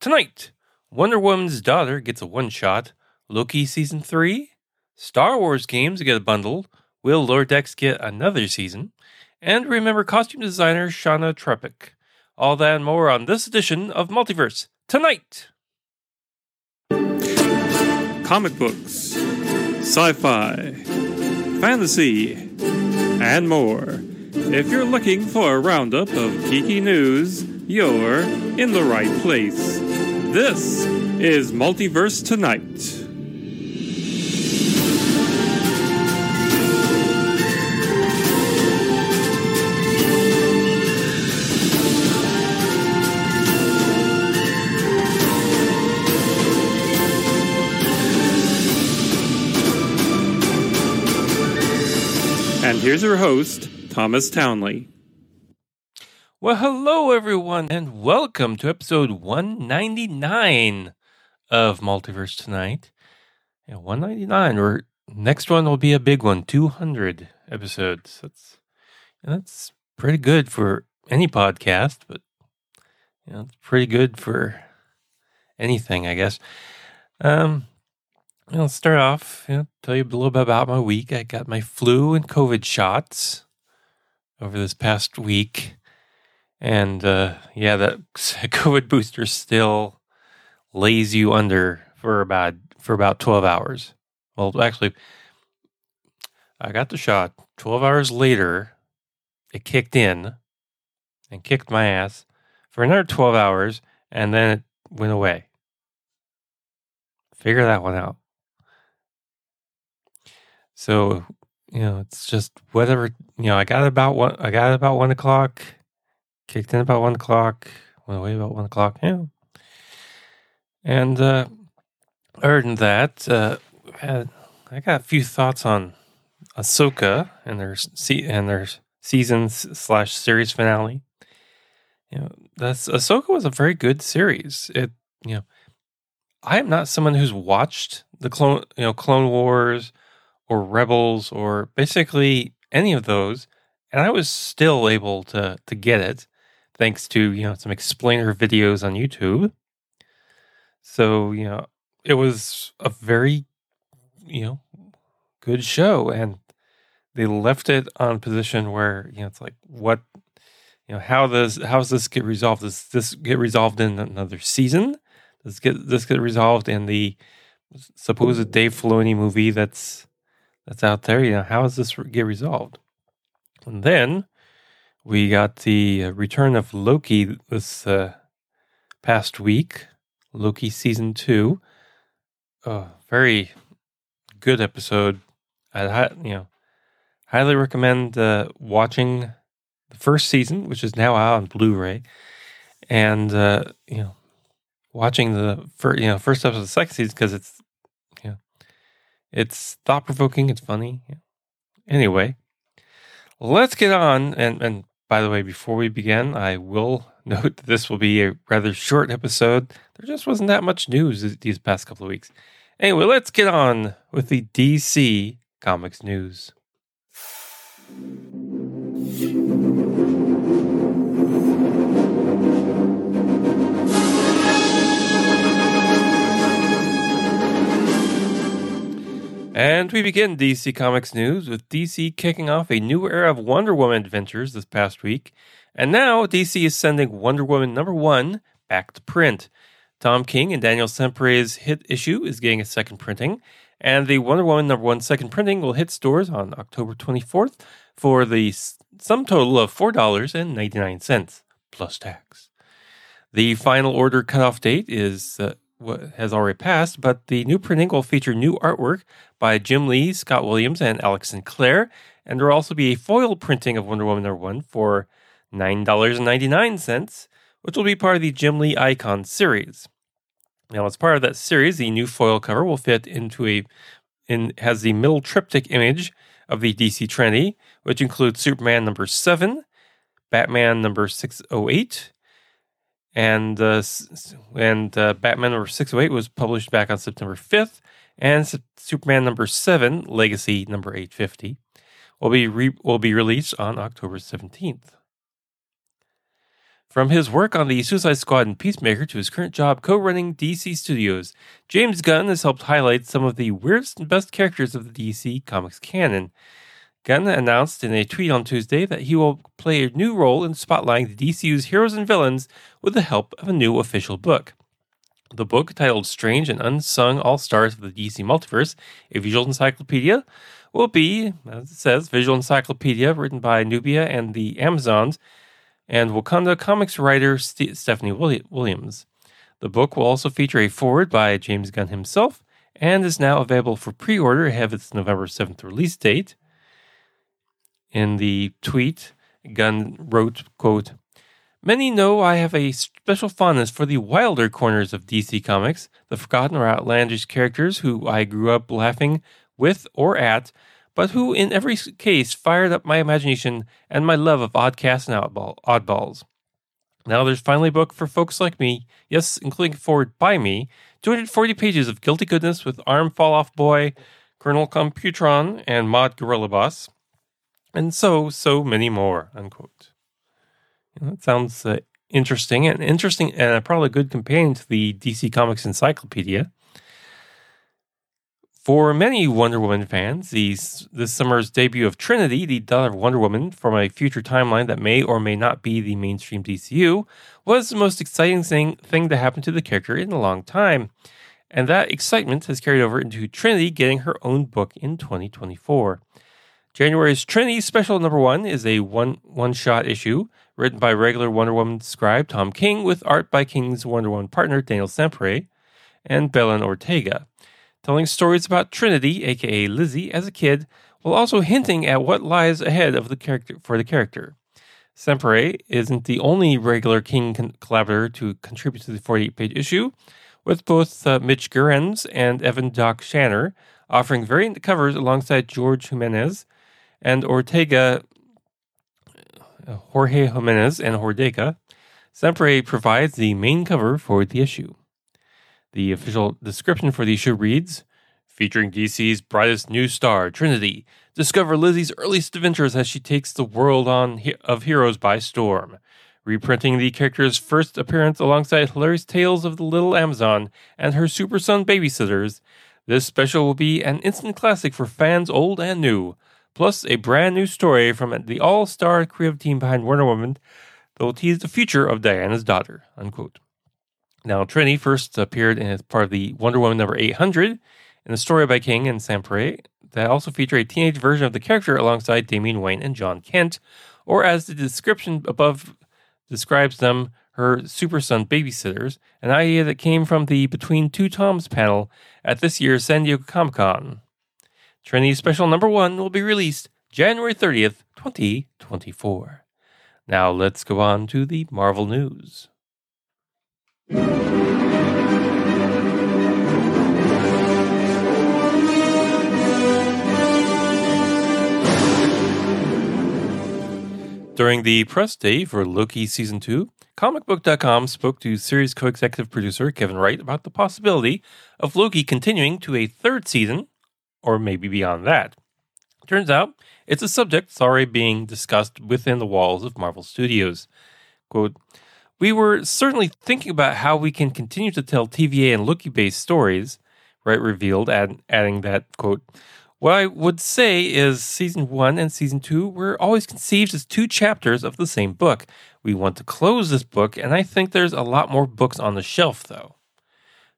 Tonight, Wonder Woman's daughter gets a one shot, Loki season 3, Star Wars games get a bundle, Will Lower Decks get another season, and remember costume designer Shawna Trpcic. All that and more on this edition of Multiverse tonight. Comic books, sci fi, fantasy, and more. If you're looking for a roundup of geeky news, you're in the right place. This is Multiverse Tonight. And here's your host, Thomas Townley. Well, hello, everyone, and welcome to episode 199 of Multiverse Tonight. Yeah, 199, or next one will be a big one 200 episodes. That's, that's pretty good for any podcast, but you know, it's pretty good for anything, I guess. Um, I'll start off, you know, tell you a little bit about my week. I got my flu and COVID shots over this past week. And uh, yeah, that COVID booster still lays you under for about for about 12 hours. Well, actually, I got the shot. 12 hours later, it kicked in and kicked my ass for another 12 hours, and then it went away. Figure that one out. So, you know, it's just whatever, you know, I got about one, I got about one o'clock, kicked in about one o'clock, went away about one o'clock. Yeah. And, uh, other than that, uh, had, I got a few thoughts on Ahsoka and their se- and their season slash series finale. You know, that's Ahsoka was a very good series. It, you know, I am not someone who's watched the clone, you know, Clone Wars or Rebels or basically any of those, and I was still able to to get it thanks to you know some explainer videos on YouTube. So you know it was a very you know good show, and they left it on position where you know it's like what you know how does how does this get resolved? Does this get resolved in another season? Does get this get resolved in the supposed Dave Filoni movie that's that's out there. You know, how does this get resolved? And then we got the uh, return of Loki this uh, past week, Loki season two. Uh, very good episode. I you know highly recommend uh, watching the first season, which is now out on Blu-ray, and uh, you know watching the first you know first episode of the second season because it's it's thought provoking. It's funny. Anyway, let's get on. And, and by the way, before we begin, I will note that this will be a rather short episode. There just wasn't that much news these past couple of weeks. Anyway, let's get on with the DC Comics news. And we begin DC Comics news with DC kicking off a new era of Wonder Woman adventures this past week. And now DC is sending Wonder Woman number one back to print. Tom King and Daniel Sampere's hit issue is getting a second printing, and the Wonder Woman number one second printing will hit stores on October 24th for the sum total of $4.99 plus tax. The final order cutoff date is uh, has already passed, but the new printing will feature new artwork by Jim Lee, Scott Williams, and Alex Sinclair, and there will also be a foil printing of Wonder Woman number one for $9.99, which will be part of the Jim Lee Icon series. Now, as part of that series, the new foil cover will fit into a in has the middle triptych image of the DC Trinity, which includes Superman number seven, Batman number six oh eight, and uh, and uh, Batman number six oh eight was published back on September fifth, and Superman number seven, Legacy number eight fifty, will be re- will be released on October seventeenth. From his work on the Suicide Squad and Peacemaker to his current job co running DC Studios, James Gunn has helped highlight some of the weirdest and best characters of the DC Comics canon. Gunn announced in a tweet on Tuesday that he will play a new role in spotlighting the DCU's heroes and villains with the help of a new official book. The book, titled Strange and Unsung All Stars of the DC Multiverse, a visual encyclopedia, will be, as it says, visual encyclopedia written by Nubia and the Amazons and Wakanda comics writer St- Stephanie Williams. The book will also feature a foreword by James Gunn himself and is now available for pre order ahead of its November 7th release date. In the tweet, Gunn wrote, quote, Many know I have a special fondness for the wilder corners of DC Comics, the forgotten or outlandish characters who I grew up laughing with or at, but who in every case fired up my imagination and my love of oddcasts and oddball, oddballs. Now there's finally a book for folks like me, yes, including forward by me, 240 pages of guilty goodness with Arm Fall Off Boy, Colonel Computron, and Mod Gorilla Boss, and so, so many more, unquote. That sounds uh, interesting and interesting and probably a good companion to the DC Comics Encyclopedia. For many Wonder Woman fans, these, this summer's debut of Trinity, the daughter of Wonder Woman from a future timeline that may or may not be the mainstream DCU, was the most exciting thing, thing to happen to the character in a long time. And that excitement has carried over into Trinity getting her own book in 2024. January's Trinity Special Number One is a one one shot issue written by regular Wonder Woman scribe Tom King with art by King's Wonder Woman partner Daniel Sampere and Belen Ortega, telling stories about Trinity, aka Lizzie, as a kid, while also hinting at what lies ahead of the character for the character. Sampere isn't the only regular King con- collaborator to contribute to the 48 page issue, with both uh, Mitch Gerads and Evan Doc Shaner offering variant covers alongside George Jimenez and Ortega, Jorge Jimenez, and Ortega, Sampere provides the main cover for the issue. The official description for the issue reads Featuring DC's brightest new star, Trinity, discover Lizzie's earliest adventures as she takes the world on of heroes by storm. Reprinting the character's first appearance alongside hilarious tales of the Little Amazon and her Super Son babysitters, this special will be an instant classic for fans old and new, plus a brand new story from the all star creative team behind Wonder Woman that will tease the future of Diana's daughter. Unquote. Now, Trinity first appeared as part of the Wonder Woman number 800 in the story by King and Sam Sampere that also feature a teenage version of the character alongside Damian Wayne and Jon Kent, or as the description above describes them, her Super Son babysitters, an idea that came from the Between Two Toms panel at this year's San Diego Comic Con. Trinity Special Number 1 will be released January 30th, 2024. Now let's go on to the Marvel news. During the press day for Loki Season 2, ComicBook.com spoke to series co executive producer Kevin Wright about the possibility of Loki continuing to a third season or maybe beyond that. Turns out it's a subject that's already being discussed within the walls of Marvel Studios. Quote, we were certainly thinking about how we can continue to tell TVA and Loki based stories, Wright revealed, add, adding that, quote, what I would say is season one and season two were always conceived as two chapters of the same book. We want to close this book, and I think there's a lot more books on the shelf, though.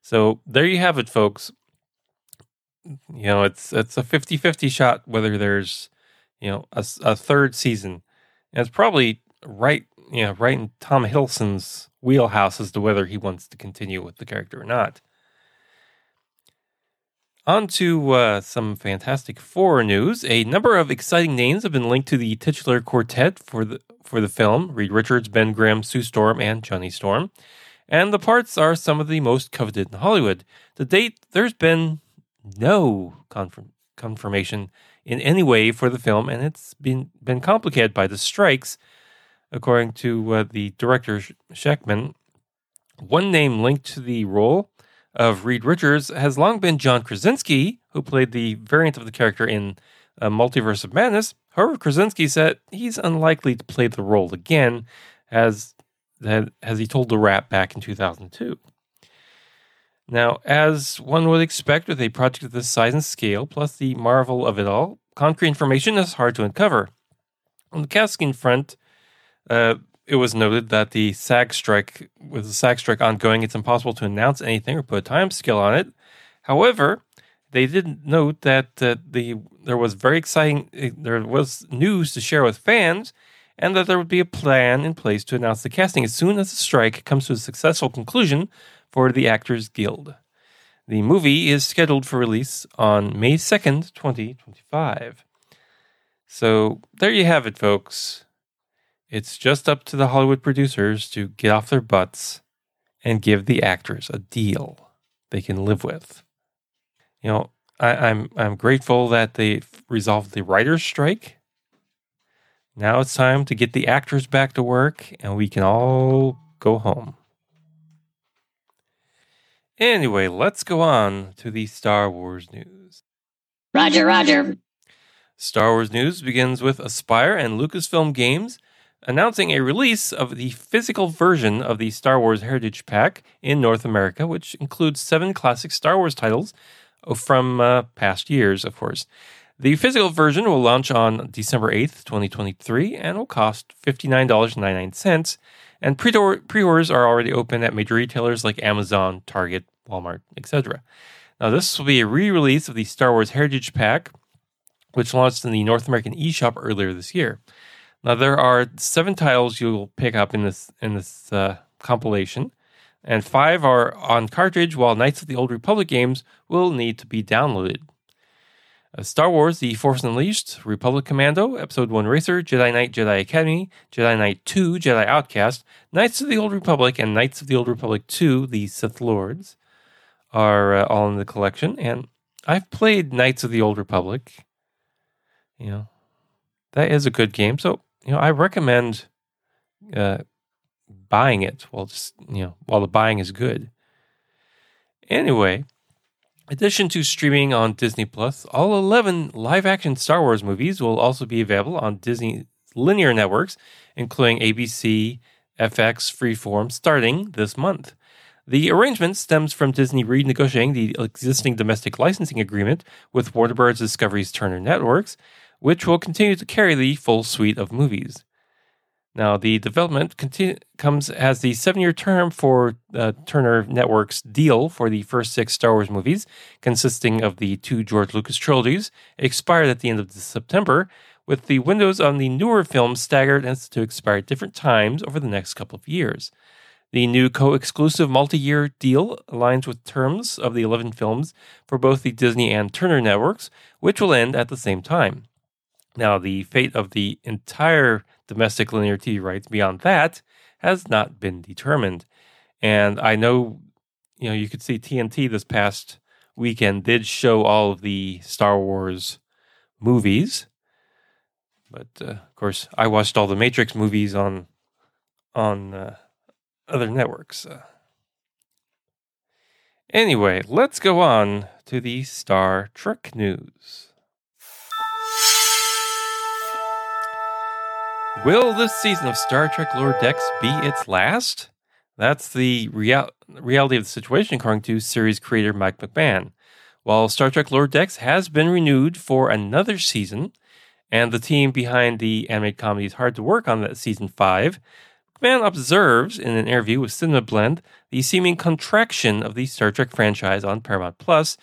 So there you have it, folks you know, it's it's a 50-50 shot whether there's, you know, a, a third season. And it's probably right, you know, right in Tom Hiddleston's wheelhouse as to whether he wants to continue with the character or not. On to uh, some Fantastic Four news. A number of exciting names have been linked to the titular quartet for the for the film: Reed Richards, Ben Graham, Sue Storm, and Johnny Storm. And the parts are some of the most coveted in Hollywood. To date, there's been no confirm- confirmation in any way for the film, and it's been been complicated by the strikes. According to uh, the director Shakman, one name linked to the role of Reed Richards has long been John Krasinski, who played the variant of the character in uh, Multiverse of Madness. However, Krasinski said he's unlikely to play the role again, as as he told the Wrap back in 2002. Now, as one would expect with a project of this size and scale, plus the marvel of it all, concrete information is hard to uncover. On the casting front, uh, it was noted that the SAG strike, with the SAG strike ongoing, it's impossible to announce anything or put a time scale on it. However, they did note that uh, the there was very exciting. eh, There was news to share with fans, and that there would be a plan in place to announce the casting as soon as the strike comes to a successful conclusion for the Actors Guild. The movie is scheduled for release on May second, twenty twenty five. So there you have it, folks. It's just up to the Hollywood producers to get off their butts and give the actors a deal they can live with. You know, I, I'm I'm grateful that they resolved the writers' strike. Now it's time to get the actors back to work, and we can all go home. Anyway, let's go on to the Star Wars news. Roger, Roger. Star Wars news begins with Aspyr and Lucasfilm Games announcing a release of the physical version of the Star Wars Heritage Pack in North America, which includes seven classic Star Wars titles from uh, past years, of course. The physical version will launch on December 8th, 2023, and will cost $59.99. And pre orders are already open at major retailers like Amazon, Target, Walmart, etc. Now, this will be a re release of the Star Wars Heritage Pack, which launched in the North American eShop earlier this year. Now, there are seven titles you'll pick up in this in this uh, compilation, and five are on cartridge, while Knights of the Old Republic games will need to be downloaded. Uh, Star Wars: The Force Unleashed, Republic Commando, Episode One Racer, Jedi Knight, Jedi Academy, Jedi Knight Two, Jedi Outcast, Knights of the Old Republic, and Knights of the Old Republic Two: The Sith Lords are uh, all in the collection. And I've played Knights of the Old Republic. You know, that is a good game. So you know, I recommend uh, buying it while just you know while the buying is good. Anyway, in addition to streaming on Disney Plus, all 11 live-action Star Wars movies will also be available on Disney linear networks, including ABC, FX, Freeform, starting this month. The arrangement stems from Disney renegotiating the existing domestic licensing agreement with Warner Bros. Discovery's Turner Networks, which will continue to carry the full suite of movies. Now, the development comes as the seven year term for uh, Turner Network's deal for the first six Star Wars movies, consisting of the two George Lucas trilogies, expired at the end of September, with the windows on the newer films staggered as to expire at different times over the next couple of years. The new co exclusive multi year deal aligns with terms of the 11 films for both the Disney and Turner networks, which will end at the same time. Now, the fate of the entire domestic linear TV rights beyond that has not been determined. And I know, you know, you could see TNT this past weekend did show all of the Star Wars movies. But uh, of course, I watched all the Matrix movies on on uh, other networks. Uh, anyway, let's go on to the Star Trek news. Will this season of Star Trek Lower Decks be its last? That's the real- reality of the situation, according to series creator Mike McMahan. While Star Trek Lower Decks has been renewed for another season, and the team behind the animated comedy is hard to work on that season five, McMahan observes in an interview with Cinema Blend the seeming contraction of the Star Trek franchise on Paramount Plus,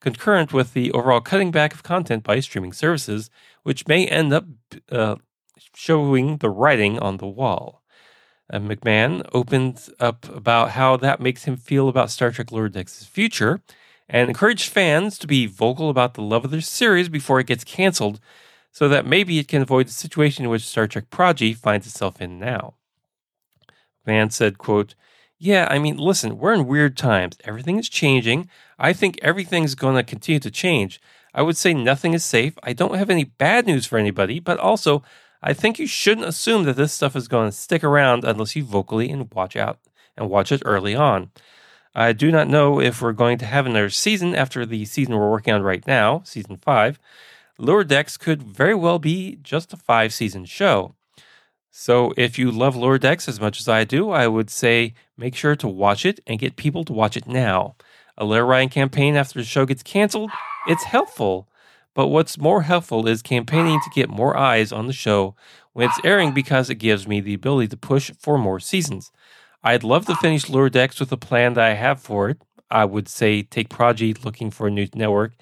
concurrent with the overall cutting back of content by streaming services, which may end up uh, showing the writing on the wall. Uh, McMahan opened up about how that makes him feel about Star Trek Lower Decks' future and encouraged fans to be vocal about the love of their series before it gets canceled so that maybe it can avoid the situation in which Star Trek Prodigy finds itself in now. McMahan said, quote, yeah, I mean, listen, we're in weird times. Everything is changing. I think everything's going to continue to change. I would say nothing is safe. I don't have any bad news for anybody, but also I think you shouldn't assume that this stuff is going to stick around unless you vocally and watch out and watch it early on. I do not know if we're going to have another season after the season we're working on right now, season five. Lower Decks could very well be just a five season show. So if you love Lower Decks as much as I do, I would say make sure to watch it and get people to watch it now. A letter Ryan campaign after the show gets canceled, it's helpful. But what's more helpful is campaigning to get more eyes on the show when it's airing because it gives me the ability to push for more seasons. I'd love to finish Lower Decks with a plan that I have for it. I would say take Prodigy looking for a new network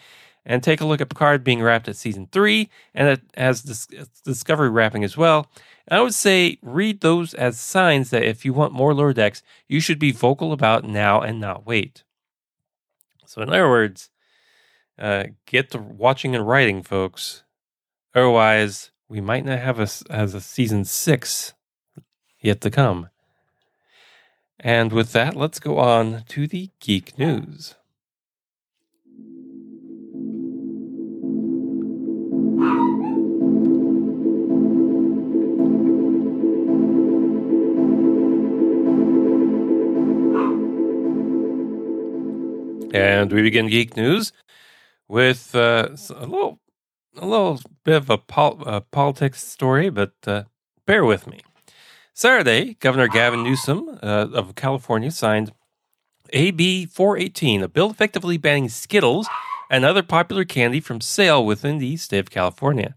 and take a look at Picard being wrapped at season three and it has Discovery wrapping as well. I would say read those as signs that if you want more lower decks, you should be vocal about now and not wait. So, in other words, uh, get to watching and writing, folks. Otherwise, we might not have a, as a season six yet to come. And with that, let's go on to the geek news. And we begin geek news with uh, a little, a little bit of a, pol- a politics story, but uh, bear with me. Saturday, Governor Gavin Newsom uh, of California signed AB 418, a bill effectively banning Skittles and other popular candy from sale within the state of California.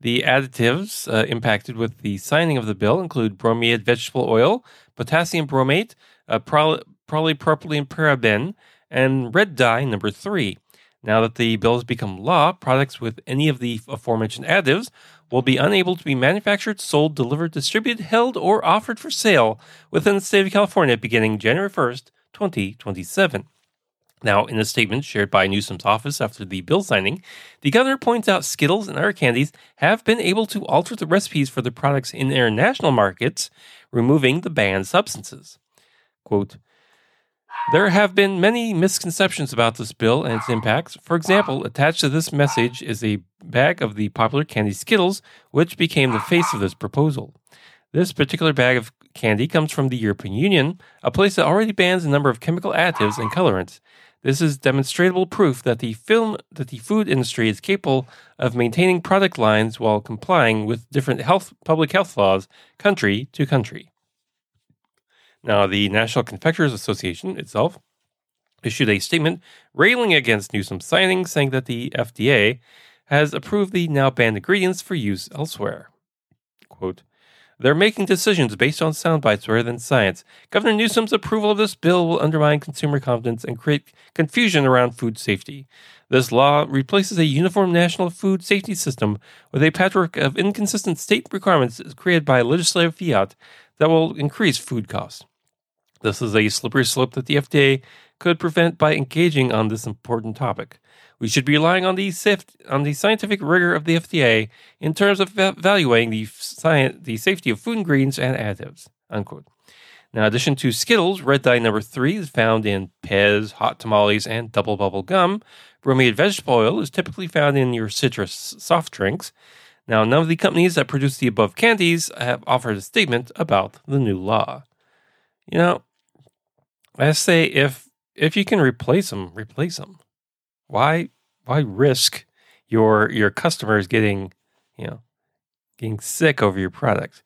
The additives uh, impacted with the signing of the bill include bromated vegetable oil, potassium bromate, uh, poly- polypropylene paraben, and red dye number three. Now that the bill has become law, products with any of the aforementioned additives will be unable to be manufactured, sold, delivered, distributed, held, or offered for sale within the state of California beginning January 1st, 2027. Now, in a statement shared by Newsom's office after the bill signing, the governor points out Skittles and other candies have been able to alter the recipes for their products in international markets, removing the banned substances. Quote, there have been many misconceptions about this bill and its impacts. For example, attached to this message is a bag of the popular candy Skittles, which became the face of this proposal. This particular bag of candy comes from the European Union, a place that already bans a number of chemical additives and colorants. This is demonstrable proof that the film that the food industry is capable of maintaining product lines while complying with different health public health laws country to country. Now, the National Confectioners Association itself issued a statement railing against Newsom's signing, saying that the FDA has approved the now banned ingredients for use elsewhere. Quote, they're making decisions based on sound bites rather than science. Governor Newsom's approval of this bill will undermine consumer confidence and create confusion around food safety. This law replaces a uniform national food safety system with a patchwork of inconsistent state requirements created by legislative fiat that will increase food costs. This is a slippery slope that the FDA could prevent by engaging on this important topic. We should be relying on the, on the scientific rigor of the FDA in terms of evaluating the, science, the safety of food ingredients and additives. Unquote. Now, in addition to Skittles, red dye number three is found in Pez, hot tamales, and double bubble gum. Bromated vegetable oil is typically found in your citrus soft drinks. Now, none of the companies that produce the above candies have offered a statement about the new law. You know, I say if if you can replace them, replace them. Why why risk your your customers getting you know getting sick over your product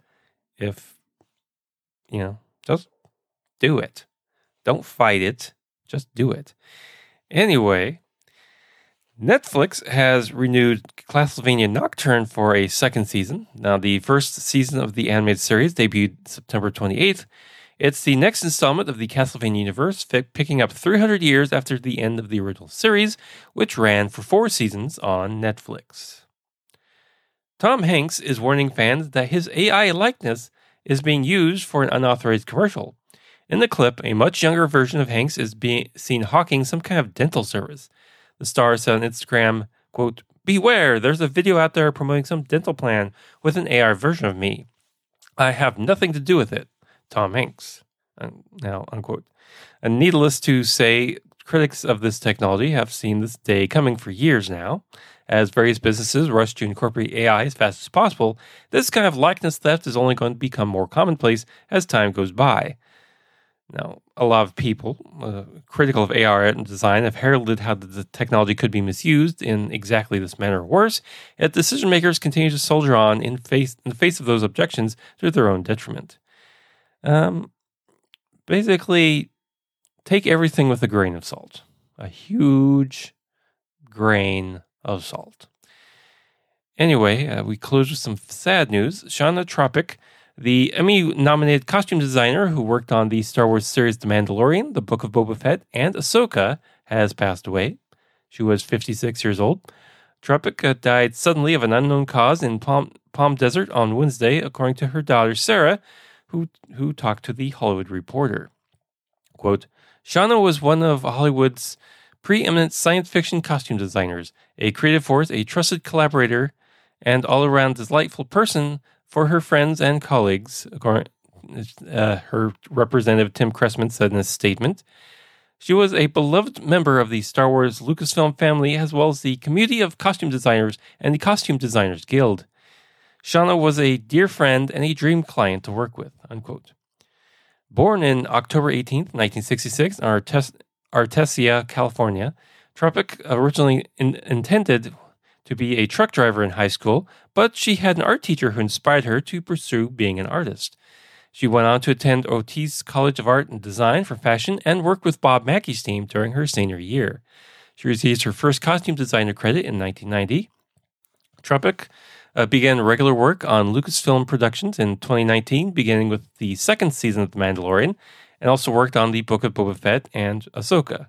if you know just do it. Don't fight it. Just do it. Anyway, Netflix has renewed Castlevania Nocturne for a second season. Now, the first season of the animated series debuted September 28th it's the next installment of the Castlevania universe, picking up 300 years after the end of the original series, which ran for four seasons on Netflix. Tom Hanks is warning fans that his AI likeness is being used for an unauthorized commercial. In the clip, a much younger version of Hanks is being seen hawking some kind of dental service. The star said on Instagram, quote, Beware, there's a video out there promoting some dental plan with an AR version of me. I have nothing to do with it. Tom Hanks. Now, unquote. And needless to say, critics of this technology have seen this day coming for years now. As various businesses rush to incorporate AI as fast as possible, this kind of likeness theft is only going to become more commonplace as time goes by. Now, a lot of people uh, critical of AR and design have heralded how the technology could be misused in exactly this manner or worse, yet decision makers continue to soldier on in, face, in the face of those objections to their own detriment. Um, basically, take everything with a grain of salt, a huge grain of salt. Anyway, uh, we close with some sad news. Shawna Trpcic, the Emmy nominated costume designer who worked on the Star Wars series The Mandalorian, The Book of Boba Fett, and Ahsoka, has passed away. She was 56 years old. Trpcic uh, died suddenly of an unknown cause in Palm, Palm Desert on Wednesday, according to her daughter Sarah, who, who talked to The Hollywood Reporter. Quote, Shawna was one of Hollywood's preeminent science fiction costume designers, a creative force, a trusted collaborator, and all around delightful person for her friends and colleagues, uh, her representative Tim Cressman said in a statement. She was a beloved member of the Star Wars Lucasfilm family as well as the community of costume designers and the Costume Designers Guild. Shawna was a dear friend and a dream client to work with. Unquote. Born in October 18, 1966, in Artesia, California, Trpcic originally in- intended to be a truck driver in high school, but she had an art teacher who inspired her to pursue being an artist. She went on to attend Otis College of Art and Design for fashion and worked with Bob Mackie's team during her senior year. She received her first costume designer credit in 1990. Trpcic uh, began regular work on Lucasfilm Productions in 2019, beginning with the second season of The Mandalorian, and also worked on the Book of Boba Fett and Ahsoka.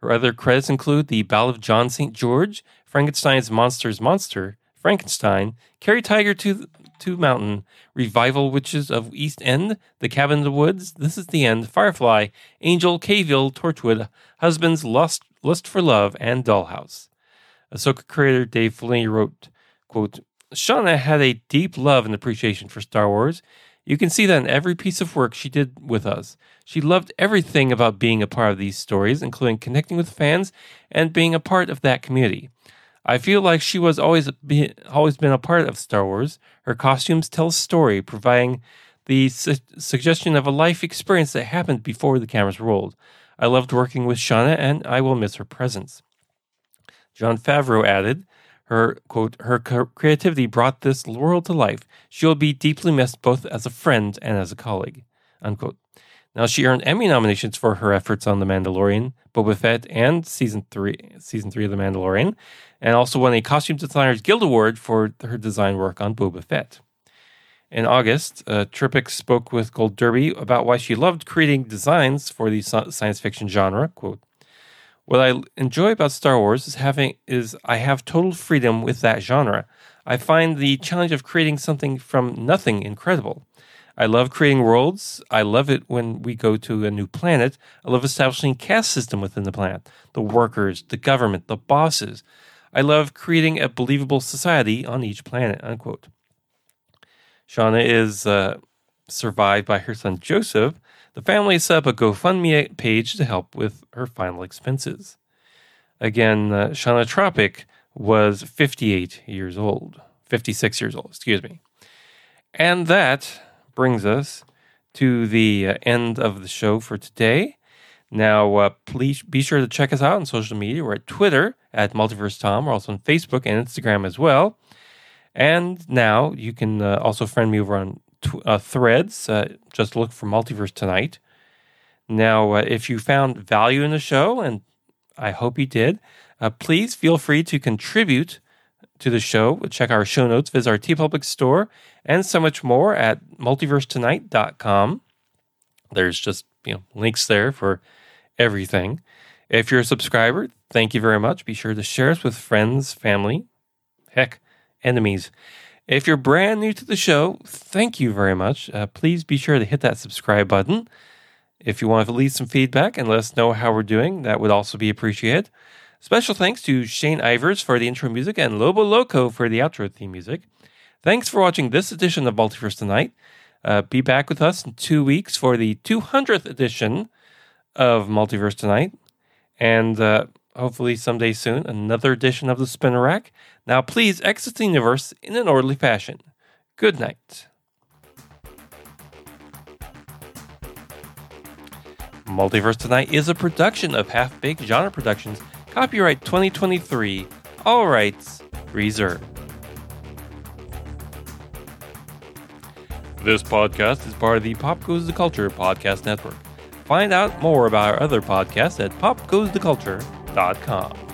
Her other credits include The Ballad of John St. George, Frankenstein's Monster's Monster, Frankenstein, Carry Tiger to to Mountain, Revival Witches of East End, The Cabin in the Woods, This is the End, Firefly, Angel, Caveville, Torchwood, Husbands, Lust, Lust for Love, and Dollhouse. Ahsoka creator Dave Filoni wrote, quote, Shawna had a deep love and appreciation for Star Wars. You can see that in every piece of work she did with us. She loved everything about being a part of these stories, including connecting with fans and being a part of that community. I feel like she was always be, always been a part of Star Wars. Her costumes tell a story, providing the su- suggestion of a life experience that happened before the cameras rolled. I loved working with Shawna, and I will miss her presence. Jon Favreau added, her quote, her creativity brought this world to life. She will be deeply missed both as a friend and as a colleague. Unquote. Now she earned Emmy nominations for her efforts on The Mandalorian, Boba Fett, and season three, season three of The Mandalorian, and also won a Costume Designers Guild Award for her design work on Boba Fett. In August, uh, spoke with Gold Derby about why she loved creating designs for the science fiction genre. Quote, what I enjoy about Star Wars is having is I have total freedom with that genre. I find the challenge of creating something from nothing incredible. I love creating worlds. I love it when we go to a new planet. I love establishing caste system within the planet, the workers, the government, the bosses. I love creating a believable society on each planet. Unquote. Shawna is uh, survived by her son Joseph. The family set up a GoFundMe page to help with her final expenses. Again, uh, Shawna Trpcic was 58 years old, 56 years old, excuse me. And that brings us to the uh, end of the show for today. Now, uh, please be sure to check us out on social media. We're at Twitter at Multiverse Tom. We're also on Facebook and Instagram as well. And now you can uh, also friend me over on uh, Threads. Uh, just look for Multiverse Tonight. Now, uh, if you found value in the show, and I hope you did, please feel free to contribute to the show. Check our show notes, visit our TeePublic store, and so much more at multiversetonight.com. There's just you know links there for everything. If you're a subscriber, thank you very much. Be sure to share us with friends, family, heck, enemies. If you're brand new to the show, thank you very much. Uh, please be sure to hit that subscribe button. If you want to leave some feedback and let us know how we're doing, that would also be appreciated. Special thanks to Shane Ivers for the intro music and Lobo Loco for the outro theme music. Thanks for watching this edition of Multiverse Tonight. Uh, be back with us in two weeks for the 200th edition of Multiverse Tonight. And uh, hopefully someday soon, another edition of the Spinner Rack. Now, please exit the universe in an orderly fashion. Good night. Multiverse Tonight is a production of Half Baked Genre Productions, copyright 2023, all rights reserved. This podcast is part of the Pop Goes the Culture podcast network. Find out more about our other podcasts at popgoestheculture.com.